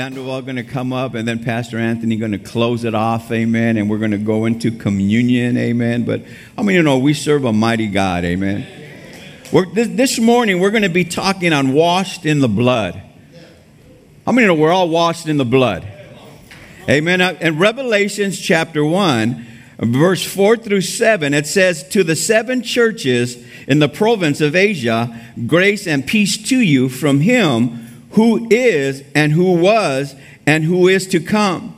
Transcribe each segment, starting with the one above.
Sandoval going to come up, and then Pastor Anthony going to close it off, amen. And we're going to go into communion, amen. But I mean, you know, we serve a mighty God, amen. This, this morning, we're going to be talking on washed in the blood. I mean, you know, we're all washed in the blood, amen. Uh, in Revelations chapter 1, verse 4 through 7, it says, To the seven churches in the province of Asia, grace and peace to you from him who is and who was and who is to come.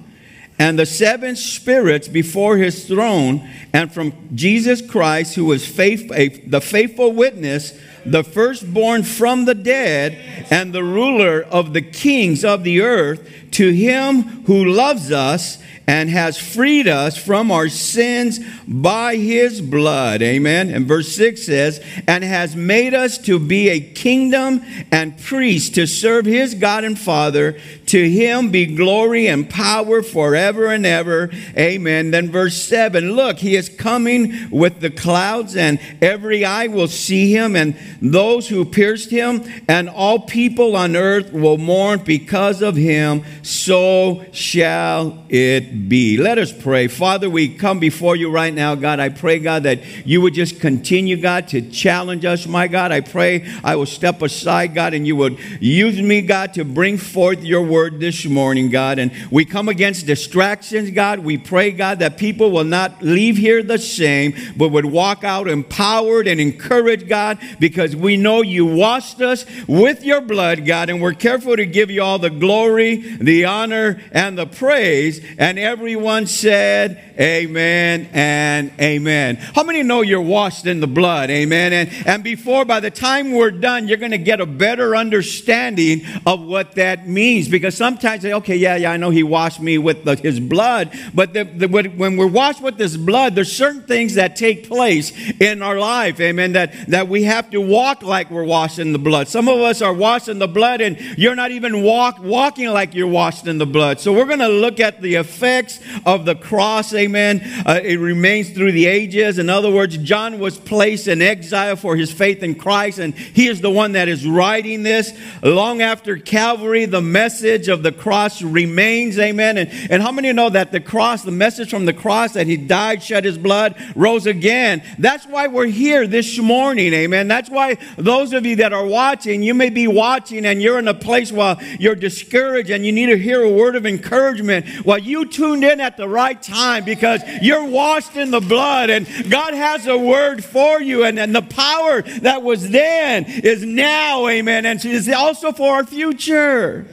And the seven spirits before his throne, and from Jesus Christ, who was faith, the faithful witness, the firstborn from the dead, and the ruler of the kings of the earth, to him who loves us and has freed us from our sins by his blood. Amen. And verse 6 says, and has made us to be a kingdom and priests to serve his God and Father. To him be glory and power forever and ever. Amen. Then verse 7 Look, he is coming with the clouds, and every eye will see him, and those who pierced him, and all people on earth will mourn because of him. So shall it be. Let us pray. Father, we come before you right now, God. I pray, God, that you would just continue, God, to challenge us, my God. I pray I will step aside, God, and you would use me, God, to bring forth your word this morning, God. And we come against distractions, God. We pray, God, that people will not leave here the same, but would walk out empowered and encouraged, God, because we know you washed us with your blood, God. And we're careful to give you all the glory, the honor, and the praise. And everyone said, Amen and amen. How many know you're washed in the blood? Amen. And, and before, by the time we're done, you're going to get a better understanding of what that means. Because sometimes, say, okay, yeah, yeah, I know he washed me with the, his blood. But the, the, when we're washed with this blood, there's certain things that take place in our life. Amen. That, that we have to walk like we're washed in the blood. Some of us are washed in the blood and you're not even walk, walking like you're washed in the blood. So we're going to look at the effects of the cross amen. Uh, it remains through the ages. In other words, John was placed in exile for his faith in Christ, and he is the one that is writing this. Long after Calvary, the message of the cross remains, amen. And, and how many know that the cross, the message from the cross, that he died, shed his blood, rose again? That's why we're here this morning, amen. That's why those of you that are watching, you may be watching and you're in a place where you're discouraged and you need to hear a word of encouragement. Well, you tuned in at the right time because you're washed in the blood and God has a word for you. And, and the power that was then is now, amen. And it's also for our future.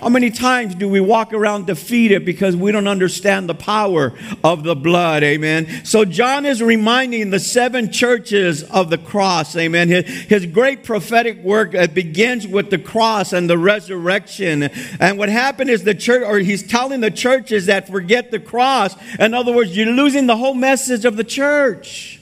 How many times do we walk around defeated because we don't understand the power of the blood? Amen. So, John is reminding the seven churches of the cross. Amen. His, his great prophetic work uh, begins with the cross and the resurrection. And what happened is the church, or he's telling the churches that forget the cross. In other words, you're losing the whole message of the church.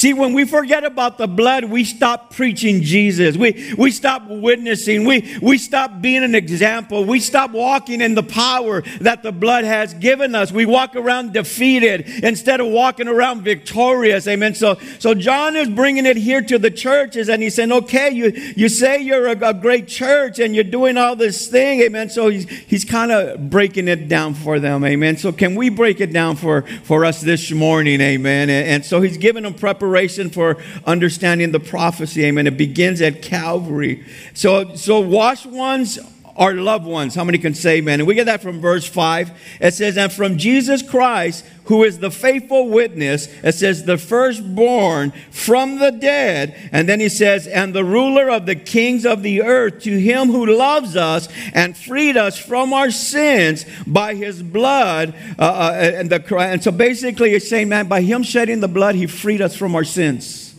See, when we forget about the blood, we stop preaching Jesus. We, we stop witnessing. We, we stop being an example. We stop walking in the power that the blood has given us. We walk around defeated instead of walking around victorious. Amen. So, so John is bringing it here to the churches and he's saying, okay, you, you say you're a, a great church and you're doing all this thing. Amen. So he's, he's kind of breaking it down for them. Amen. So can we break it down for, for us this morning? Amen. And, and so he's giving them preparation preparation for understanding the prophecy. Amen. It begins at Calvary. So, so wash ones are loved ones. How many can say amen? And we get that from verse 5. It says, And from Jesus Christ, who is the faithful witness, it says, the firstborn from the dead. And then he says, and the ruler of the kings of the earth, to him who loves us and freed us from our sins by his blood. Uh, uh, and, the, and so basically, he's saying, man, by him shedding the blood, he freed us from our sins.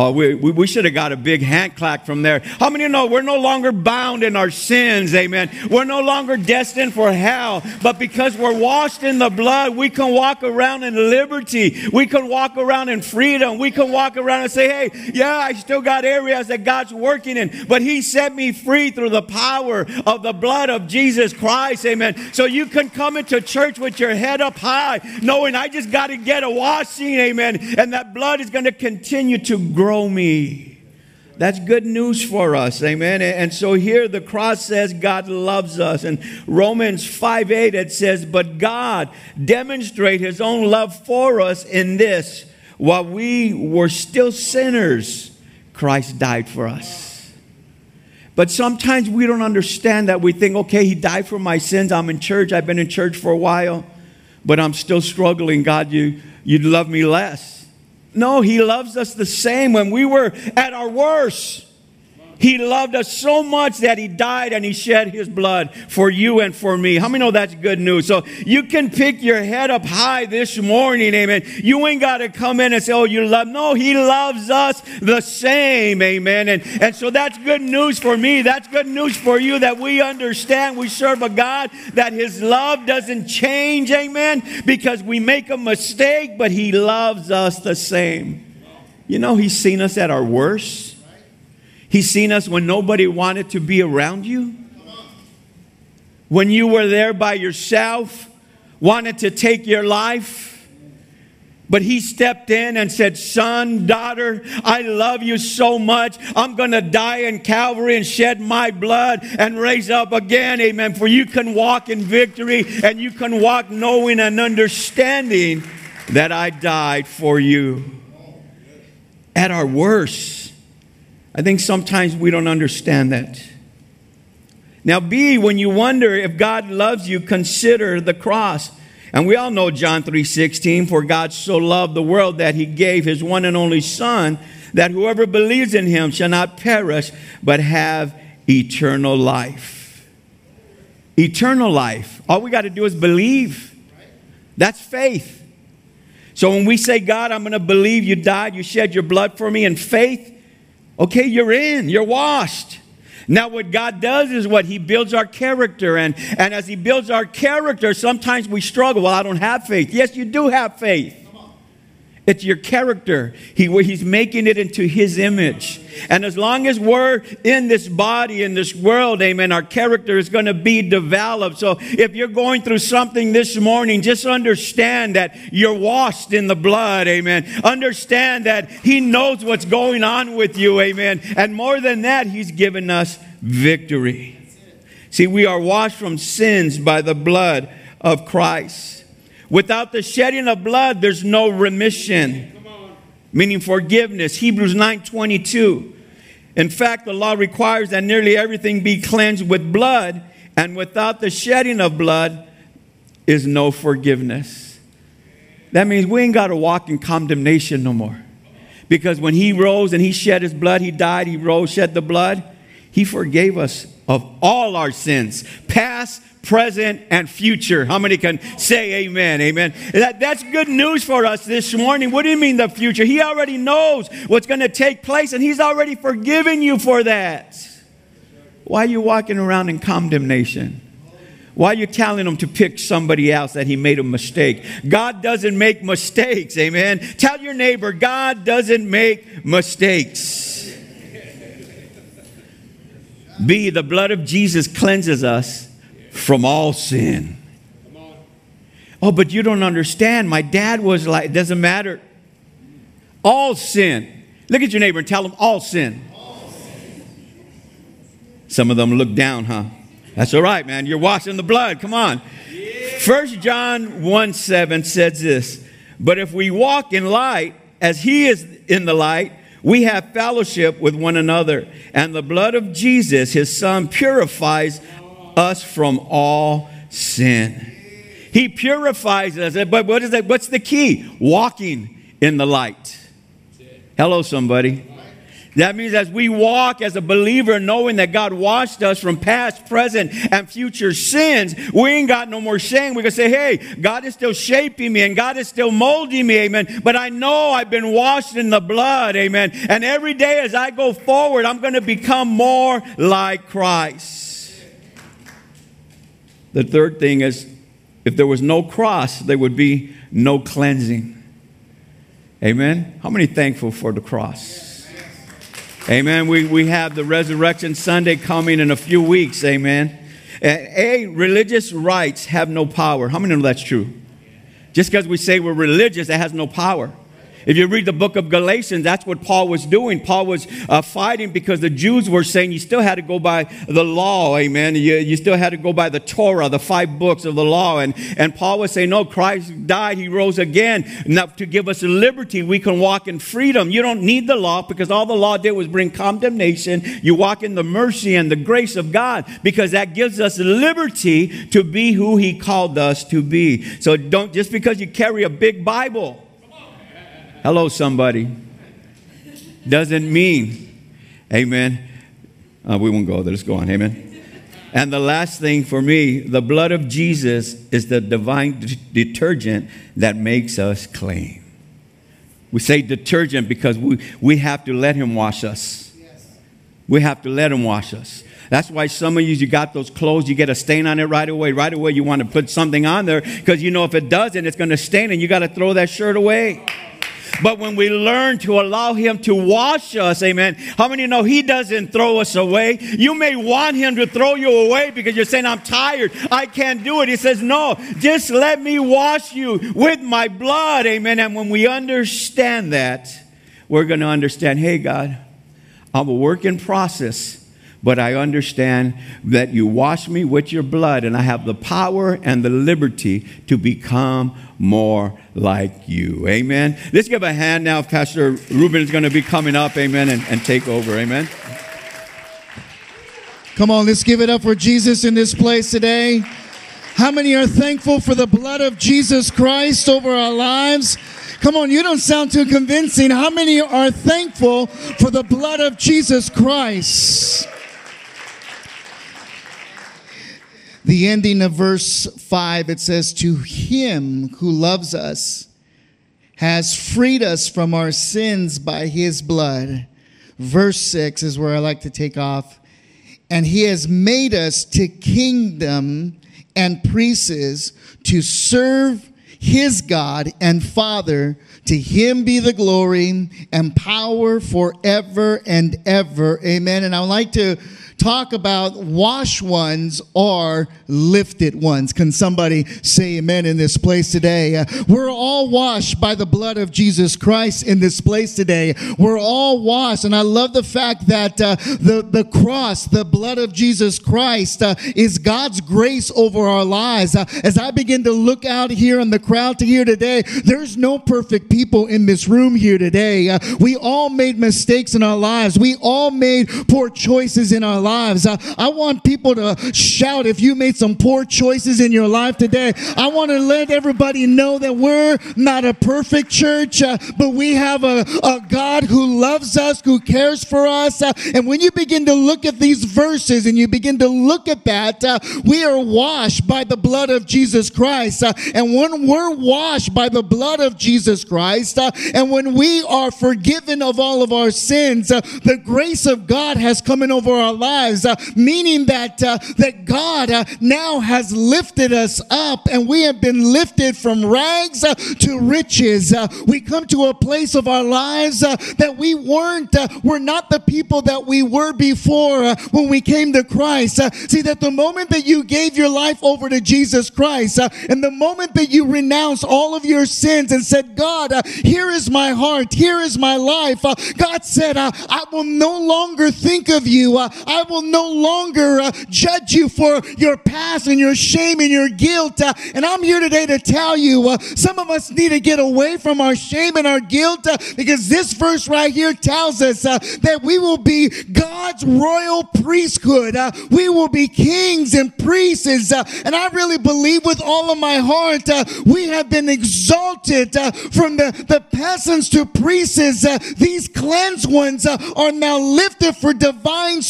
Oh, we, we, we should have got a big hand clap from there. How many know we're no longer bound in our sins? Amen. We're no longer destined for hell, but because we're washed in the blood, we can walk around in liberty. We can walk around in freedom. We can walk around and say, hey, yeah, I still got areas that God's working in, but He set me free through the power of the blood of Jesus Christ. Amen. So you can come into church with your head up high, knowing I just got to get a washing. Amen. And that blood is going to continue to grow grow me. That's good news for us. Amen. And so here the cross says God loves us. And Romans 5 8, it says, But God demonstrate his own love for us in this while we were still sinners, Christ died for us. But sometimes we don't understand that. We think, okay, he died for my sins. I'm in church. I've been in church for a while, but I'm still struggling. God, you, you'd love me less. No, He loves us the same when we were at our worst. He loved us so much that he died and he shed his blood for you and for me. How many know that's good news? So you can pick your head up high this morning, amen. You ain't got to come in and say, oh, you love. No, he loves us the same, amen. And, and so that's good news for me. That's good news for you that we understand we serve a God that his love doesn't change, amen, because we make a mistake, but he loves us the same. You know, he's seen us at our worst. He's seen us when nobody wanted to be around you. When you were there by yourself, wanted to take your life. But he stepped in and said, Son, daughter, I love you so much. I'm going to die in Calvary and shed my blood and raise up again. Amen. For you can walk in victory and you can walk knowing and understanding that I died for you. At our worst, I think sometimes we don't understand that. Now, B, when you wonder if God loves you, consider the cross. And we all know John 3:16, for God so loved the world that he gave his one and only son that whoever believes in him shall not perish but have eternal life. Eternal life. All we got to do is believe. That's faith. So when we say, God, I'm going to believe you died, you shed your blood for me in faith, Okay, you're in, you're washed. Now, what God does is what He builds our character. And, and as He builds our character, sometimes we struggle. Well, I don't have faith. Yes, you do have faith. It's your character. He, he's making it into His image. And as long as we're in this body, in this world, amen, our character is going to be developed. So if you're going through something this morning, just understand that you're washed in the blood, amen. Understand that He knows what's going on with you, amen. And more than that, He's given us victory. See, we are washed from sins by the blood of Christ. Without the shedding of blood, there's no remission, meaning forgiveness. Hebrews 9 22. In fact, the law requires that nearly everything be cleansed with blood, and without the shedding of blood is no forgiveness. That means we ain't got to walk in condemnation no more. Because when he rose and he shed his blood, he died, he rose, shed the blood, he forgave us of all our sins, past, present, and future. How many can say amen? Amen. That, that's good news for us this morning. What do you mean the future? He already knows what's going to take place, and He's already forgiven you for that. Why are you walking around in condemnation? Why are you telling him to pick somebody else that he made a mistake? God doesn't make mistakes, amen. Tell your neighbor, God doesn't make mistakes. B, the blood of Jesus cleanses us from all sin. Oh, but you don't understand. My dad was like, it doesn't matter. All sin. Look at your neighbor and tell them all sin. Some of them look down, huh? That's all right, man. You're washing the blood. Come on. First John 1 7 says this But if we walk in light as he is in the light, we have fellowship with one another. And the blood of Jesus, his son, purifies us from all sin. He purifies us. But what is that? What's the key? Walking in the light. Hello, somebody. That means as we walk as a believer, knowing that God washed us from past, present, and future sins, we ain't got no more shame. We can say, hey, God is still shaping me and God is still molding me, amen. But I know I've been washed in the blood, amen. And every day as I go forward, I'm going to become more like Christ. The third thing is if there was no cross, there would be no cleansing. Amen. How many thankful for the cross? Amen. We, we have the Resurrection Sunday coming in a few weeks. Amen. A, religious rites have no power. How many know that's true? Just because we say we're religious, it has no power. If you read the book of Galatians, that's what Paul was doing. Paul was uh, fighting because the Jews were saying you still had to go by the law, amen. You, you still had to go by the Torah, the five books of the law. And, and Paul was saying, no, Christ died, he rose again. Now, to give us liberty, we can walk in freedom. You don't need the law because all the law did was bring condemnation. You walk in the mercy and the grace of God because that gives us liberty to be who he called us to be. So don't, just because you carry a big Bible, Hello, somebody. Doesn't mean, amen. Uh, we won't go there. Let's go on. Amen. And the last thing for me, the blood of Jesus is the divine d- detergent that makes us clean. We say detergent because we, we have to let Him wash us. We have to let Him wash us. That's why some of you, you got those clothes, you get a stain on it right away. Right away, you want to put something on there because you know if it doesn't, it's going to stain and you got to throw that shirt away. But when we learn to allow Him to wash us, amen, how many know He doesn't throw us away? You may want Him to throw you away because you're saying, I'm tired, I can't do it. He says, No, just let me wash you with my blood, amen. And when we understand that, we're going to understand, hey, God, I'm a work in process but I understand that you wash me with your blood, and I have the power and the liberty to become more like you. Amen. Let's give a hand now. Pastor Ruben is going to be coming up, amen, and, and take over. Amen. Come on, let's give it up for Jesus in this place today. How many are thankful for the blood of Jesus Christ over our lives? Come on, you don't sound too convincing. How many are thankful for the blood of Jesus Christ? The ending of verse 5, it says, To him who loves us has freed us from our sins by his blood. Verse 6 is where I like to take off. And he has made us to kingdom and priests to serve his God and Father. To him be the glory and power forever and ever. Amen. And I would like to talk about wash ones or lifted ones. Can somebody say amen in this place today? Uh, we're all washed by the blood of Jesus Christ in this place today. We're all washed. And I love the fact that uh, the, the cross, the blood of Jesus Christ, uh, is God's grace over our lives. Uh, as I begin to look out here in the crowd to here today, there's no perfect people in this room here today. Uh, we all made mistakes in our lives. We all made poor choices in our lives lives. I, I want people to shout if you made some poor choices in your life today. I want to let everybody know that we're not a perfect church, uh, but we have a, a God who loves us, who cares for us. Uh, and when you begin to look at these verses and you begin to look at that, uh, we are washed by the blood of Jesus Christ. Uh, and when we're washed by the blood of Jesus Christ, uh, and when we are forgiven of all of our sins, uh, the grace of God has come in over our lives lives, uh, meaning that, uh, that God uh, now has lifted us up and we have been lifted from rags uh, to riches. Uh, we come to a place of our lives uh, that we weren't, we're not the people that we were before when we came to Christ. see, that the moment that you gave your life over to Jesus Christ and the moment that you renounced all of your sins and said, God, here is my heart, here is my life, God said, I will no longer think of you. I will no longer uh, judge you for your past and your shame and your guilt. Uh, and I'm here today to tell you uh, some of us need to get away from our shame and our guilt uh, because this verse right here tells us uh, that we will be God's royal priesthood. Uh, we will be kings and priests. And I really believe with all of my heart, we have been exalted from the, the peasants to priests. These cleansed ones are now lifted for divine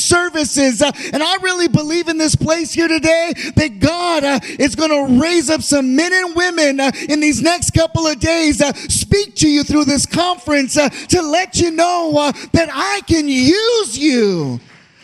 services. Uh, and I really believe in this place here today that God uh, is going to raise up some men and women uh, in these next couple of days, speak to you through this conference to let you know that I can use you.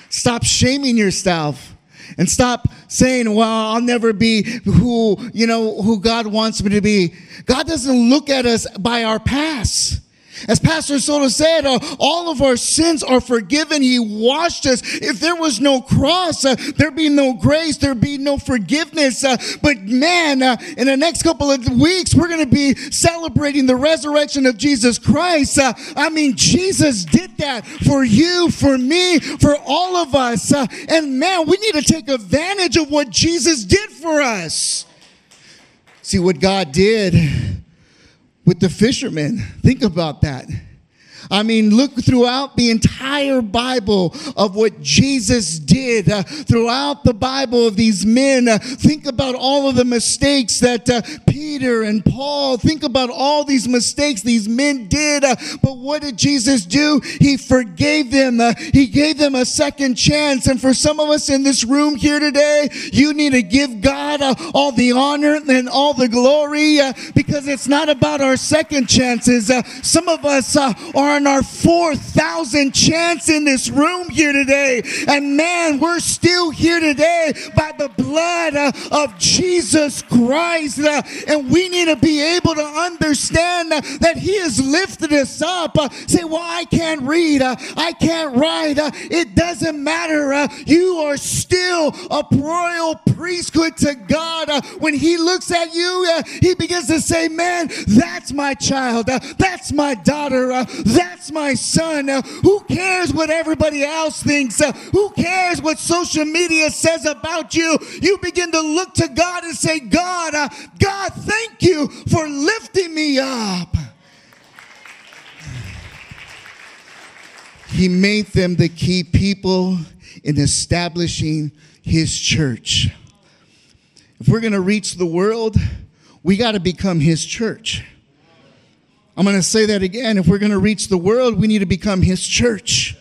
Stop shaming yourself and stop saying, well, I'll never be who, you know, who God wants me to be. God doesn't look at us by our past. As Pastor Soto said, uh, all of our sins are forgiven. He washed us. If there was no cross, uh, there'd be no grace, there'd be no forgiveness. Uh, but man, uh, in the next couple of weeks, we're going to be celebrating the resurrection of Jesus Christ. Uh, I mean, Jesus did that for you, for me, for all of us. Uh, and man, we need to take advantage of what Jesus did for us. See what God did with the fishermen. Think about that. I mean, look throughout the entire Bible of what Jesus did, uh, throughout the Bible of these men. Uh, think about all of the mistakes that uh, Peter and Paul, think about all these mistakes these men did. Uh, but what did Jesus do? He forgave them, uh, He gave them a second chance. And for some of us in this room here today, you need to give God uh, all the honor and all the glory because it's not about our second chances. some of us are on our 4,000 chance in this room here today. And man, we're still here today by the blood uh, of Jesus Christ. Uh, and we need to be able to understand that He has lifted us up. Uh, say, well, I can't read, uh, I can't write. Uh, it doesn't matter. Uh, you are still a royal priesthood to God. when He looks at you, He begins to say, man, that's my child. that's my daughter. My son. Uh, who cares what everybody else thinks? Uh, who cares what social media says about you? You begin to look to God and say, God, uh, God, thank you for lifting me up. He made them the key people in establishing his church. If we're going to reach the world, we got to become his church. I'm going to say that again. If we're going to reach the world, we need to become his church.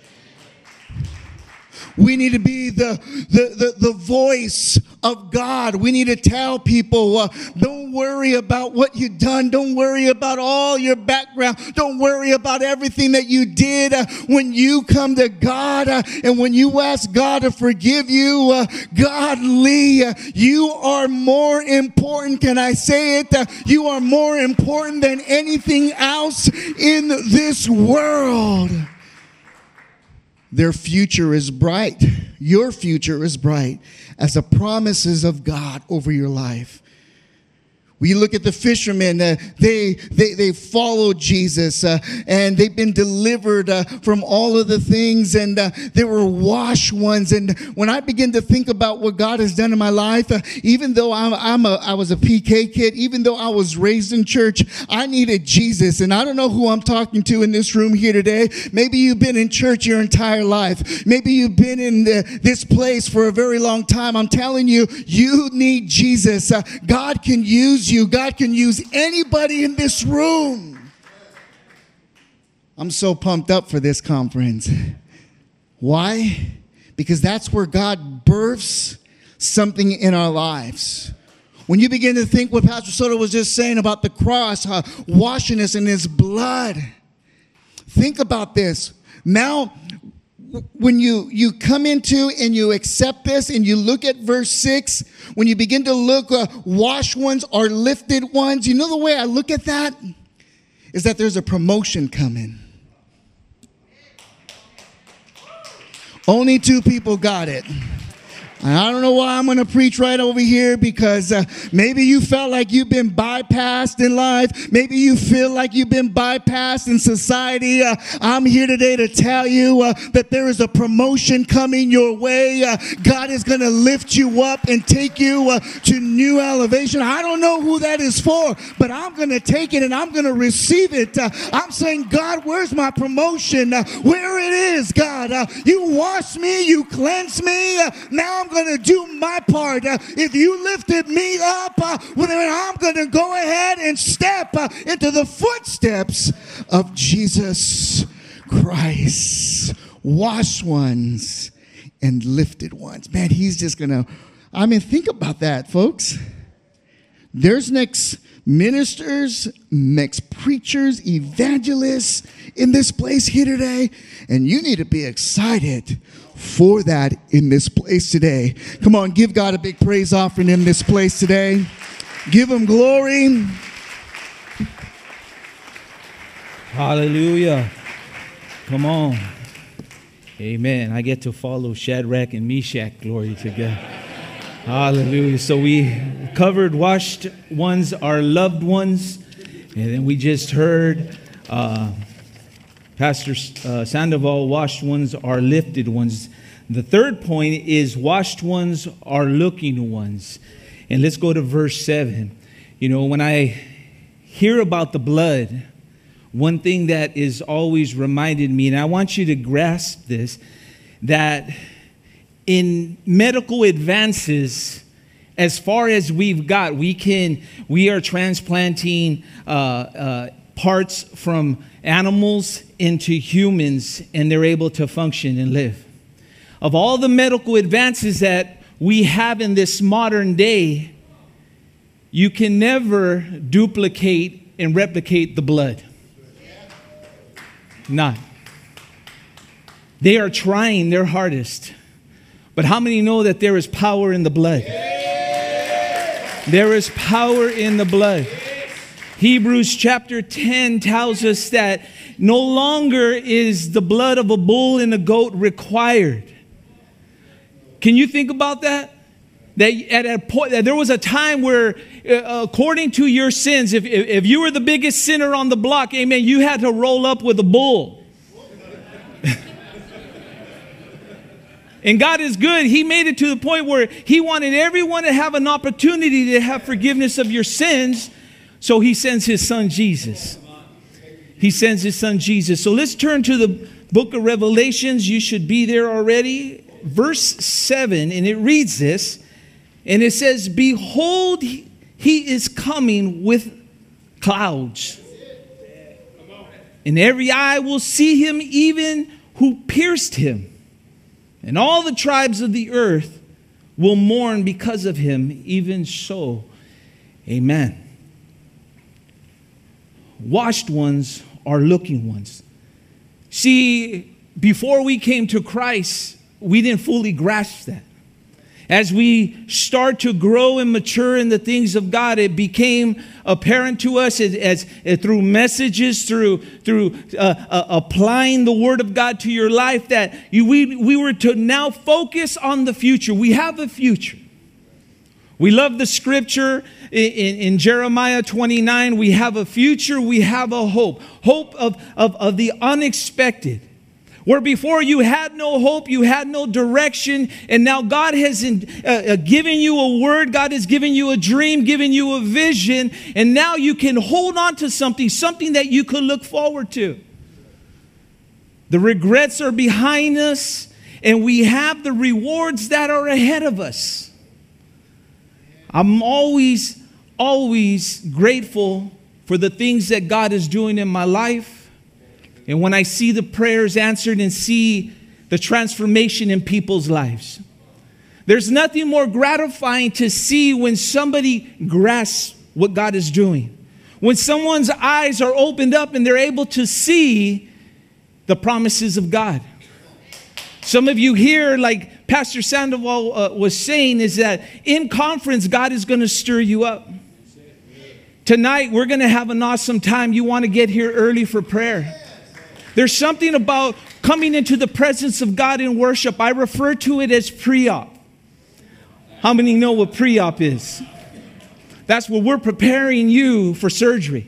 We need to be the, the, the, the voice of God. We need to tell people, uh, don't worry about what you've done. Don't worry about all your background. Don't worry about everything that you did. Uh, when you come to God uh, and when you ask God to forgive you, uh, godly, uh, you are more important. Can I say it? Uh, you are more important than anything else in this world. Their future is bright. Your future is bright as the promises of God over your life. We look at the fishermen, uh, they, they, they followed Jesus uh, and they've been delivered uh, from all of the things and uh, they were washed ones. And when I begin to think about what God has done in my life, uh, even though I'm, I'm a, I was a PK kid, even though I was raised in church, I needed Jesus. And I don't know who I'm talking to in this room here today. Maybe you've been in church your entire life. Maybe you've been in the, this place for a very long time. I'm telling you, you need Jesus. Uh, God can use you. God can use anybody in this room. I'm so pumped up for this conference. Why? Because that's where God births something in our lives. When you begin to think what Pastor Soto was just saying about the cross, uh, washing us in his blood, think about this. Now, when you, you come into and you accept this and you look at verse 6, when you begin to look, uh, wash ones are lifted ones, you know the way I look at that? Is that there's a promotion coming. Only two people got it. I don't know why I'm going to preach right over here because uh, maybe you felt like you've been bypassed in life. Maybe you feel like you've been bypassed in society. Uh, I'm here today to tell you uh, that there is a promotion coming your way. Uh, God is going to lift you up and take you uh, to new elevation. I don't know who that is for, but I'm going to take it and I'm going to receive it. Uh, I'm saying, God, where's my promotion? where it is, God. you wash me, you cleanse me. now I'm going to do my part. Uh, if you lifted me up, uh, well, then I'm going to go ahead and step uh, into the footsteps of Jesus Christ. Wash ones and lifted ones. Man, he's just going to, I mean, think about that, folks. There's next ministers, next preachers, evangelists in this place here today, and you need to be excited for that in this place today. Come on, give God a big praise offering in this place today. Give him glory. Hallelujah. Come on. Amen. I get to follow Shadrach and Meshach. Glory to God. Hallelujah. So we covered washed ones, our loved ones, and then we just heard uh, Pastor uh, Sandoval, washed ones are lifted ones. The third point is washed ones are looking ones. And let's go to verse 7. You know, when I hear about the blood, one thing that is always reminded me, and I want you to grasp this, that in medical advances, as far as we've got, we can, we are transplanting uh, uh, parts from animals into humans and they're able to function and live. Of all the medical advances that we have in this modern day, you can never duplicate and replicate the blood. Not. They are trying their hardest. But how many know that there is power in the blood? There is power in the blood. Hebrews chapter 10 tells us that no longer is the blood of a bull and a goat required. Can you think about that? That at a point, that there was a time where, uh, according to your sins, if, if you were the biggest sinner on the block, amen, you had to roll up with a bull. and God is good. He made it to the point where He wanted everyone to have an opportunity to have forgiveness of your sins so he sends his son Jesus. He sends his son Jesus. So let's turn to the book of Revelations. You should be there already. Verse 7, and it reads this, and it says, Behold, he is coming with clouds. And every eye will see him, even who pierced him. And all the tribes of the earth will mourn because of him, even so. Amen washed ones are looking ones. See, before we came to Christ, we didn't fully grasp that. As we start to grow and mature in the things of God, it became apparent to us as, as, as through messages, through, through uh, uh, applying the Word of God to your life, that you, we, we were to now focus on the future. We have a future. We love the scripture in, in, Jeremiah 29. We have a future, we have a hope. Hope of, of, of the unexpected. Where before you had no hope, you had no direction, and now God has uh, uh, given you a word, God has given you a dream, given you a vision, and now you can hold on to something, something that you could look forward to. The regrets are behind us, and we have the rewards that are ahead of us. I'm always, always grateful for the things that God is doing in my life. And when I see the prayers answered and see the transformation in people's lives, there's nothing more gratifying to see when somebody grasps what God is doing. When someone's eyes are opened up and they're able to see the promises of God. Some of you here, like Pastor Sandoval uh, was saying is that in conference, God is going to stir you up. Tonight, we're going to have an awesome time. You want to get here early for prayer. There's something about coming into the presence of God in worship. I refer to it as pre op. How many know what pre op is? That's where we're preparing you for surgery.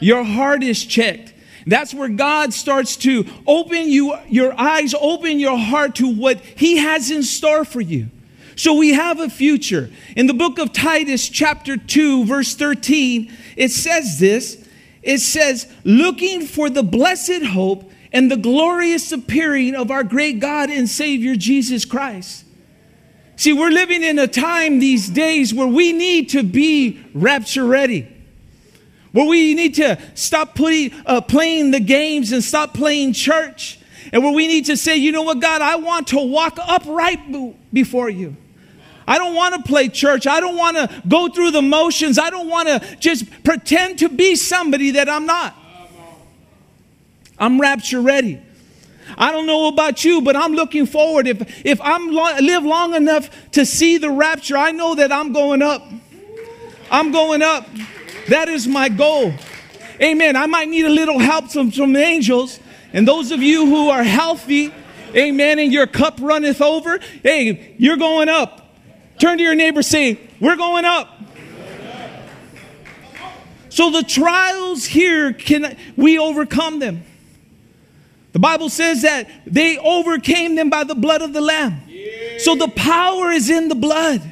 Your heart is checked. That's where God starts to open you, your eyes, open your heart to what He has in store for you. So we have a future. In the book of Titus, chapter 2, verse 13, it says this it says, looking for the blessed hope and the glorious appearing of our great God and Savior Jesus Christ. See, we're living in a time these days where we need to be rapture ready. Where we need to stop putting, uh, playing the games and stop playing church. And where we need to say, you know what, God, I want to walk upright before you. I don't want to play church. I don't want to go through the motions. I don't want to just pretend to be somebody that I'm not. I'm rapture ready. I don't know about you, but I'm looking forward. If, if I'm lo- live long enough to see the rapture, I know that I'm going up. I'm going up. That is my goal. Amen. I might need a little help from some angels. And those of you who are healthy, amen, and your cup runneth over, hey, you're going up. Turn to your neighbor, say, We're going up. So the trials here can we overcome them. The Bible says that they overcame them by the blood of the lamb. So the power is in the blood.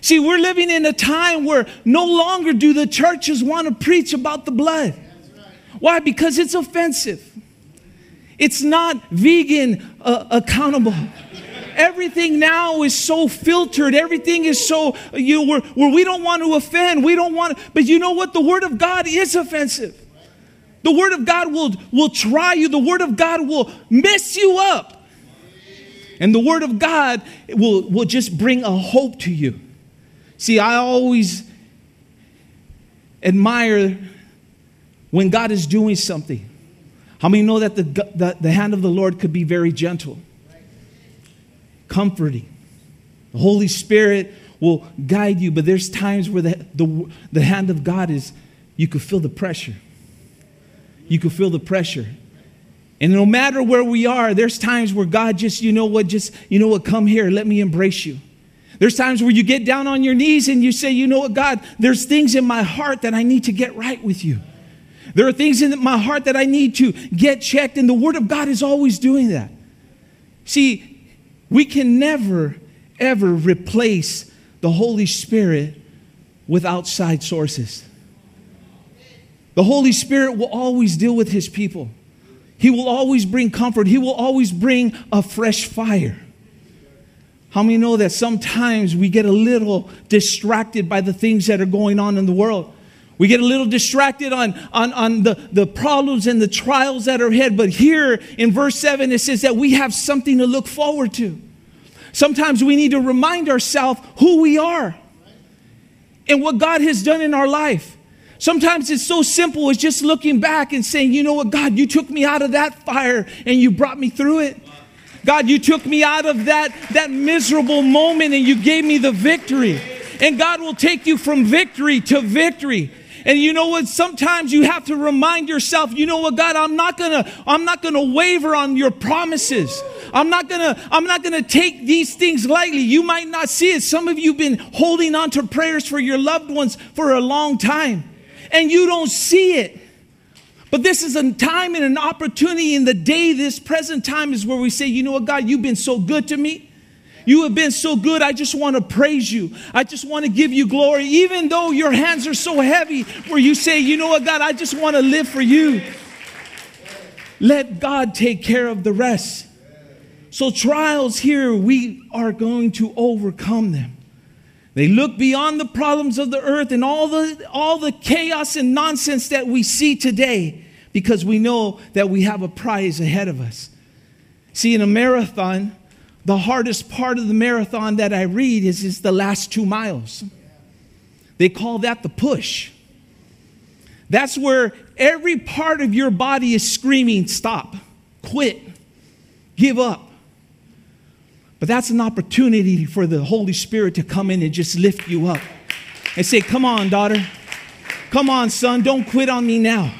See, we're living in a time where no longer do the churches want to preach about the blood. Why? Because it's offensive. It's not vegan uh, accountable everything now is so filtered. Everything is so, you know, where, where we don't want to offend. We don't want but you know what? The Word of God is offensive. The Word of God will, will try you. The Word of God will mess you up. And the Word of God will, will just bring a hope to you. See, I always admire when God is doing something. How many know that the, the, the hand of the Lord could be very gentle? Comforting. The Holy Spirit will guide you, but there's times where the, the, the hand of God is, you could feel the pressure. You could feel the pressure. And no matter where we are, there's times where God just, you know what, just, you know what, come here, let me embrace you. There's times where you get down on your knees and you say, you know what, God, there's things in my heart that I need to get right with you. There are things in my heart that I need to get checked, and the Word of God is always doing that. See, we can never, ever replace the Holy Spirit with outside sources. The Holy Spirit will always deal with His people. He will always bring comfort. He will always bring a fresh fire. How many know that sometimes we get a little distracted by the things that are going on in the world? We get a little distracted on, on, on the, the problems and the trials that are ahead. But here in verse 7, it says that we have something to look forward to. Sometimes we need to remind ourselves who we are and what God has done in our life. Sometimes it's so simple as just looking back and saying, you know what, God, you took me out of that fire and you brought me through it. God, you took me out of that, that miserable moment and you gave me the victory. And God will take you from victory to victory. And you know what? Sometimes you have to remind yourself, you know what, God, I'm not gonna, I'm not gonna waver on your promises. I'm not gonna, I'm not gonna take these things lightly. You might not see it. Some of you have been holding on to prayers for your loved ones for a long time, and you don't see it. But this is a time and an opportunity in the day, this present time is where we say, you know what, God, you've been so good to me. You have been so good. I just want to praise you. I just want to give you glory, even though your hands are so heavy, where you say, you know what, God, I just want to live for you. Let God take care of the rest. So, trials here, we are going to overcome them. They look beyond the problems of the earth and all the, all the chaos and nonsense that we see today because we know that we have a prize ahead of us. See, in a marathon, the hardest part of the marathon that I read is, is the last two miles. They call that the push. That's where every part of your body is screaming, stop, quit, give up. But that's an opportunity for the Holy Spirit to come in and just lift you up and say, Come on, daughter. Come on, son. Don't quit on me now.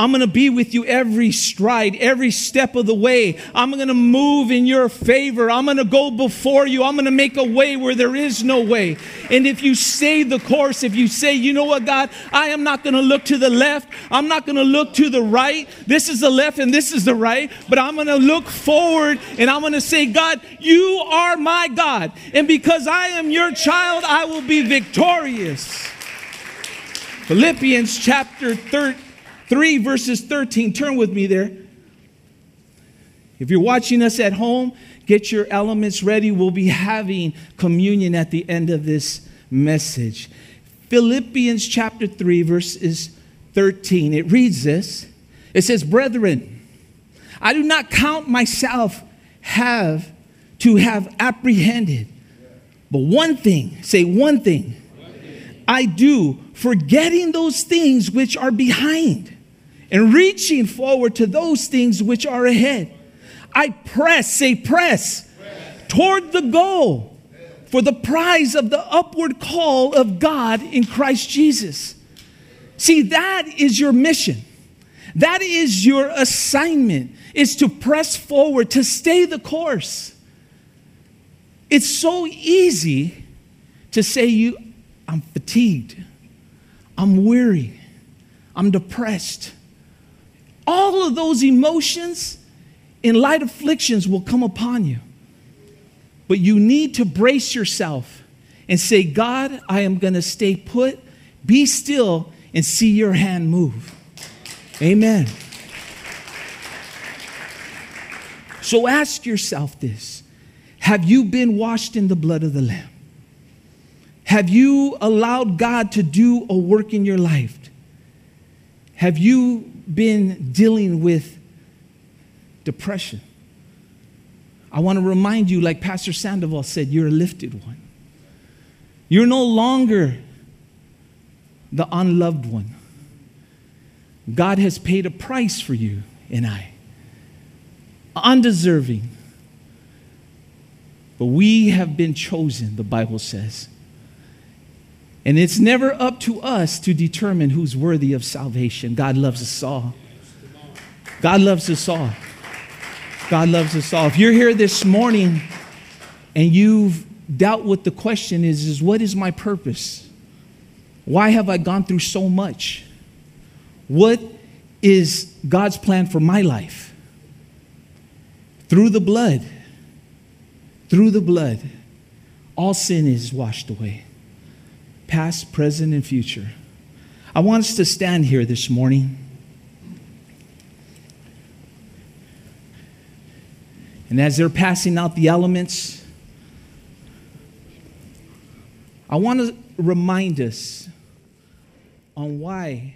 I'm going to be with you every stride, every step of the way. I'm going to move in your favor. I'm going to go before you. I'm going to make a way where there is no way. And if you stay the course, if you say, you know what, God, I am not going to look to the left, I'm not going to look to the right. This is the left and this is the right, but I'm going to look forward and I'm going to say, God, you are my God. And because I am your child, I will be victorious. Philippians chapter 3, verses 13. Turn with me there. If you're watching us at home, get your elements ready. We'll be having communion at the end of this message. Philippians chapter 3, verses 13. It reads this It says, Brethren, I do not count myself have to have apprehended, but one thing, say one thing, I do, forgetting those things which are behind and reaching forward to those things which are ahead. I press, say press, press. toward the goal for the prize of the upward call of God in Christ Jesus. See, that is your mission. That is your assignment is to press forward, to stay the course. It's so easy to say you I'm fatigued. I'm weary. I'm depressed. All of those emotions in light afflictions will come upon you. But you need to brace yourself and say, God, I am going to stay put, be still, and see your hand move. Amen. So ask yourself this Have you been washed in the blood of the Lamb? Have you allowed God to do a work in your life? Have you been dealing with depression? I want to remind you, like Pastor Sandoval said, you're a lifted one. You're no longer the unloved one. God has paid a price for you and I. Undeserving. But we have been chosen, the Bible says. And it's never up to us to determine who's worthy of salvation. God loves us all. God loves us all. God loves us all. If you're here this morning and you've dealt with the question is, is what is my purpose? Why have I gone through so much? What is God's plan for my life? Through the blood, through the blood, all sin is washed away past, present, and future. I want us to stand here this morning. And as they're passing out the elements, I want to remind us on why